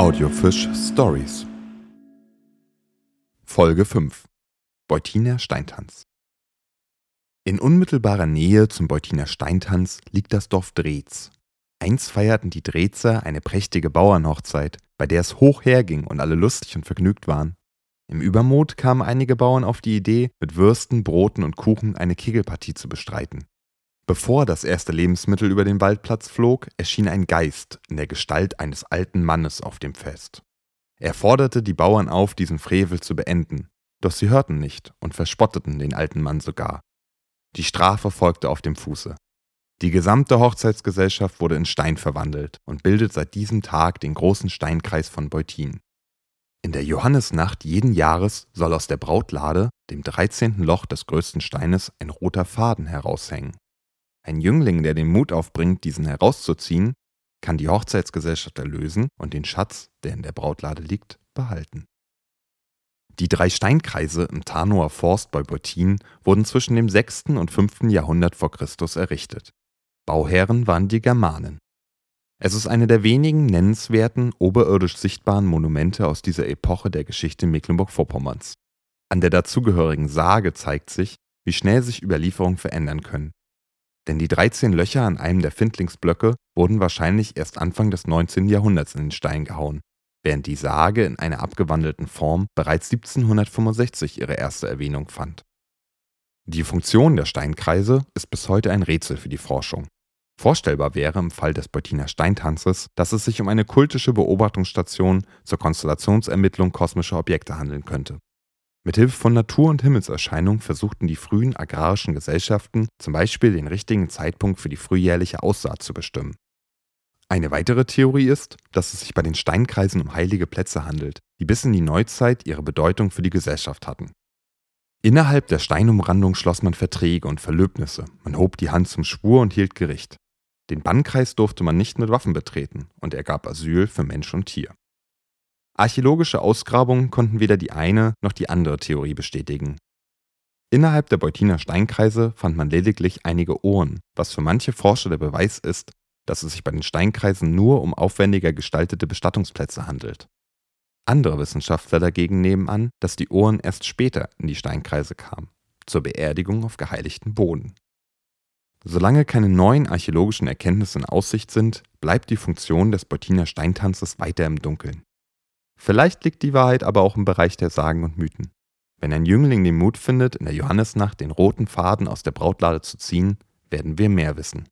Audiofisch Stories Folge 5 Beutiner Steintanz In unmittelbarer Nähe zum Beutiner Steintanz liegt das Dorf Drehz. Einst feierten die Drezer eine prächtige Bauernhochzeit, bei der es hoch herging und alle lustig und vergnügt waren. Im Übermut kamen einige Bauern auf die Idee, mit Würsten, Broten und Kuchen eine Kegelpartie zu bestreiten. Bevor das erste Lebensmittel über den Waldplatz flog, erschien ein Geist in der Gestalt eines alten Mannes auf dem Fest. Er forderte die Bauern auf, diesen Frevel zu beenden, doch sie hörten nicht und verspotteten den alten Mann sogar. Die Strafe folgte auf dem Fuße. Die gesamte Hochzeitsgesellschaft wurde in Stein verwandelt und bildet seit diesem Tag den großen Steinkreis von Beutin. In der Johannisnacht jeden Jahres soll aus der Brautlade, dem 13. Loch des größten Steines, ein roter Faden heraushängen. Ein Jüngling, der den Mut aufbringt, diesen herauszuziehen, kann die Hochzeitsgesellschaft erlösen und den Schatz, der in der Brautlade liegt, behalten. Die drei Steinkreise im Tarnower Forst bei Beutin wurden zwischen dem 6. und 5. Jahrhundert vor Christus errichtet. Bauherren waren die Germanen. Es ist eine der wenigen nennenswerten, oberirdisch sichtbaren Monumente aus dieser Epoche der Geschichte Mecklenburg-Vorpommerns. An der dazugehörigen Sage zeigt sich, wie schnell sich Überlieferungen verändern können. Denn die 13 Löcher an einem der Findlingsblöcke wurden wahrscheinlich erst Anfang des 19. Jahrhunderts in den Stein gehauen, während die Sage in einer abgewandelten Form bereits 1765 ihre erste Erwähnung fand. Die Funktion der Steinkreise ist bis heute ein Rätsel für die Forschung. Vorstellbar wäre im Fall des Beutiner Steintanzes, dass es sich um eine kultische Beobachtungsstation zur Konstellationsermittlung kosmischer Objekte handeln könnte. Mithilfe von Natur- und Himmelserscheinungen versuchten die frühen agrarischen Gesellschaften zum Beispiel den richtigen Zeitpunkt für die frühjährliche Aussaat zu bestimmen. Eine weitere Theorie ist, dass es sich bei den Steinkreisen um heilige Plätze handelt, die bis in die Neuzeit ihre Bedeutung für die Gesellschaft hatten. Innerhalb der Steinumrandung schloss man Verträge und Verlöbnisse, man hob die Hand zum Schwur und hielt Gericht. Den Bannkreis durfte man nicht mit Waffen betreten und er gab Asyl für Mensch und Tier. Archäologische Ausgrabungen konnten weder die eine noch die andere Theorie bestätigen. Innerhalb der Beutiner Steinkreise fand man lediglich einige Ohren, was für manche Forscher der Beweis ist, dass es sich bei den Steinkreisen nur um aufwendiger gestaltete Bestattungsplätze handelt. Andere Wissenschaftler dagegen nehmen an, dass die Ohren erst später in die Steinkreise kamen, zur Beerdigung auf geheiligten Boden. Solange keine neuen archäologischen Erkenntnisse in Aussicht sind, bleibt die Funktion des Beutiner Steintanzes weiter im Dunkeln. Vielleicht liegt die Wahrheit aber auch im Bereich der Sagen und Mythen. Wenn ein Jüngling den Mut findet, in der Johannesnacht den roten Faden aus der Brautlade zu ziehen, werden wir mehr wissen.